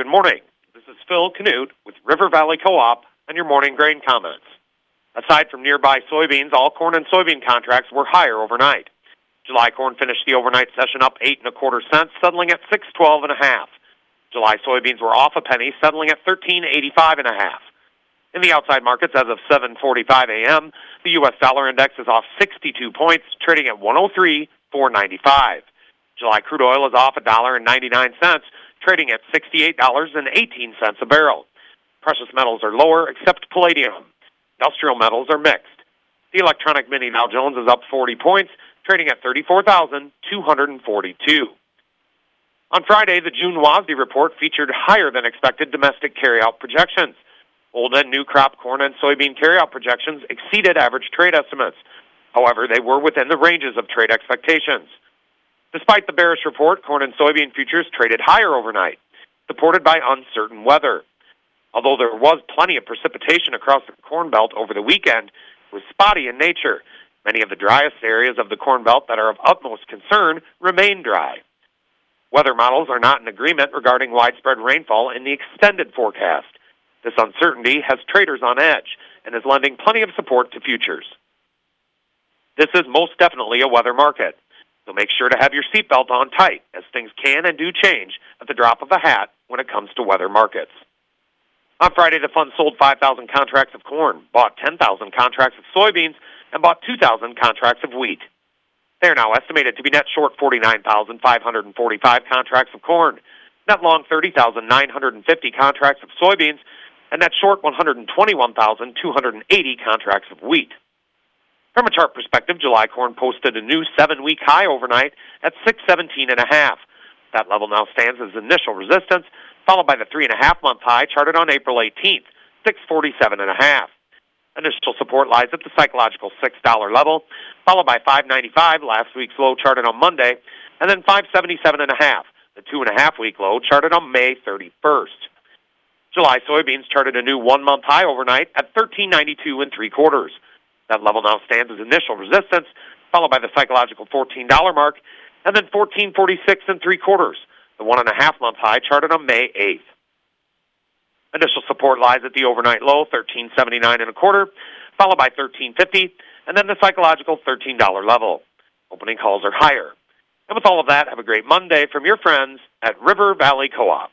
Good morning. This is Phil Canute with River Valley Co-op on your morning grain comments. Aside from nearby soybeans, all corn and soybean contracts were higher overnight. July corn finished the overnight session up eight and a quarter cents, settling at six twelve and a half. July soybeans were off a penny, settling at thirteen eighty five and a half. In the outside markets, as of 7:45 a.m., the U.S. dollar index is off 62 points, trading at 103.495. July crude oil is off a dollar and 99 cents, trading at $68.18 a barrel. Precious metals are lower, except palladium. Industrial metals are mixed. The electronic mini Dow Jones is up 40 points, trading at 34,242. On Friday, the June WASDE report featured higher than expected domestic carryout projections. Old and new crop corn and soybean carryout projections exceeded average trade estimates. However, they were within the ranges of trade expectations. Despite the bearish report, corn and soybean futures traded higher overnight, supported by uncertain weather. Although there was plenty of precipitation across the Corn Belt over the weekend, it was spotty in nature. Many of the driest areas of the Corn Belt that are of utmost concern remain dry. Weather models are not in agreement regarding widespread rainfall in the extended forecast. This uncertainty has traders on edge and is lending plenty of support to futures. This is most definitely a weather market, so make sure to have your seatbelt on tight as things can and do change at the drop of a hat when it comes to weather markets. On Friday, the fund sold 5,000 contracts of corn, bought 10,000 contracts of soybeans, and bought 2,000 contracts of wheat. They are now estimated to be net short 49,545 contracts of corn, net long 30,950 contracts of soybeans, and net short 121,280 contracts of wheat. From a chart perspective, July corn posted a new seven-week high overnight at 617 and a half. That level now stands as initial resistance, followed by the three and a half month high charted on April 18th, 647 and a half. Initial support lies at the psychological $6 level, followed by 595 last week's low charted on Monday, and then 577 and a half, the two and a half week low charted on May 31st. July soybeans charted a new one month high overnight at 1392 and three quarters. That level now stands as initial resistance, followed by the psychological $14 mark, and then 1446 and three quarters, the one and a half month high charted on May 8th. Initial support lies at the overnight low, 1379 and a quarter, followed by 1350, and then the psychological $13 level. Opening calls are higher. And with all of that, have a great Monday from your friends at River Valley Co-op.